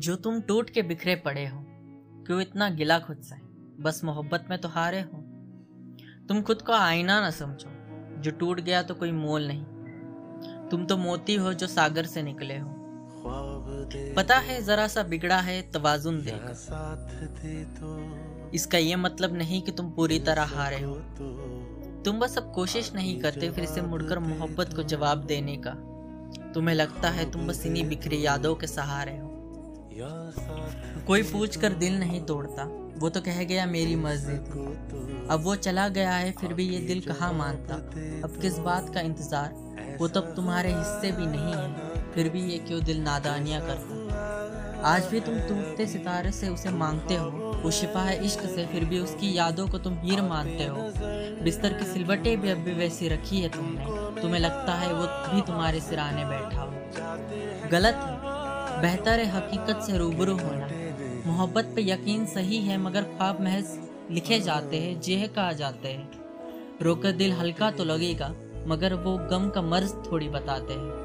जो तुम टूट के बिखरे पड़े हो। क्यों इतना गिला खुद से? बस मोहब्बत में तो हारे हो। तुम खुद को आईना ना समझो। जो टूट गया तो कोई मोल नहीं। तुम तो मोती हो जो सागर से निकले हो। पता है जरा सा बिगड़ा है तवाजुन देकर इसका ये मतलब नहीं कि तुम पूरी तरह हारे हो। तुम बस अब कोशिश नहीं करते फिर से मुड़कर मोहब्बत को जवाब देने का। तुम्हें लगता है तुम बस इन्हीं बिखरी यादों के सहारे हो। कोई पूछ कर दिल नहीं तोड़ता। वो तो कह गया, मेरी मर्ज़ी थी। अब वो चला गया है, फिर भी ये दिल कहाँ मानता? अब किस बात का इंतज़ार? वो तब तुम्हारे हिस्से भी नहीं है, फिर भी ये क्यों दिल नादानियाँ करता? आज भी तुम टूटते सितारे से उसे मांगते हो, वो शिफा है इश्क से, फिर भी उसकी यादों को तुम हीर मानते हो। बिस्तर की सिलवटें भी अब भी वैसी रखी है तुमने, तुम्हें लगता है वो भी तुम्हारे सिराने बैठा हो। गलत है। बेहतर है हकीकत से रूबरू होना। मोहब्बत पे यकीन सही है, मगर ख्वाब महज लिखे जाते हैं, जेह कहा जाते हैं। रोकर दिल हल्का तो लगेगा, मगर वो गम का मर्ज थोड़ी बताते हैं।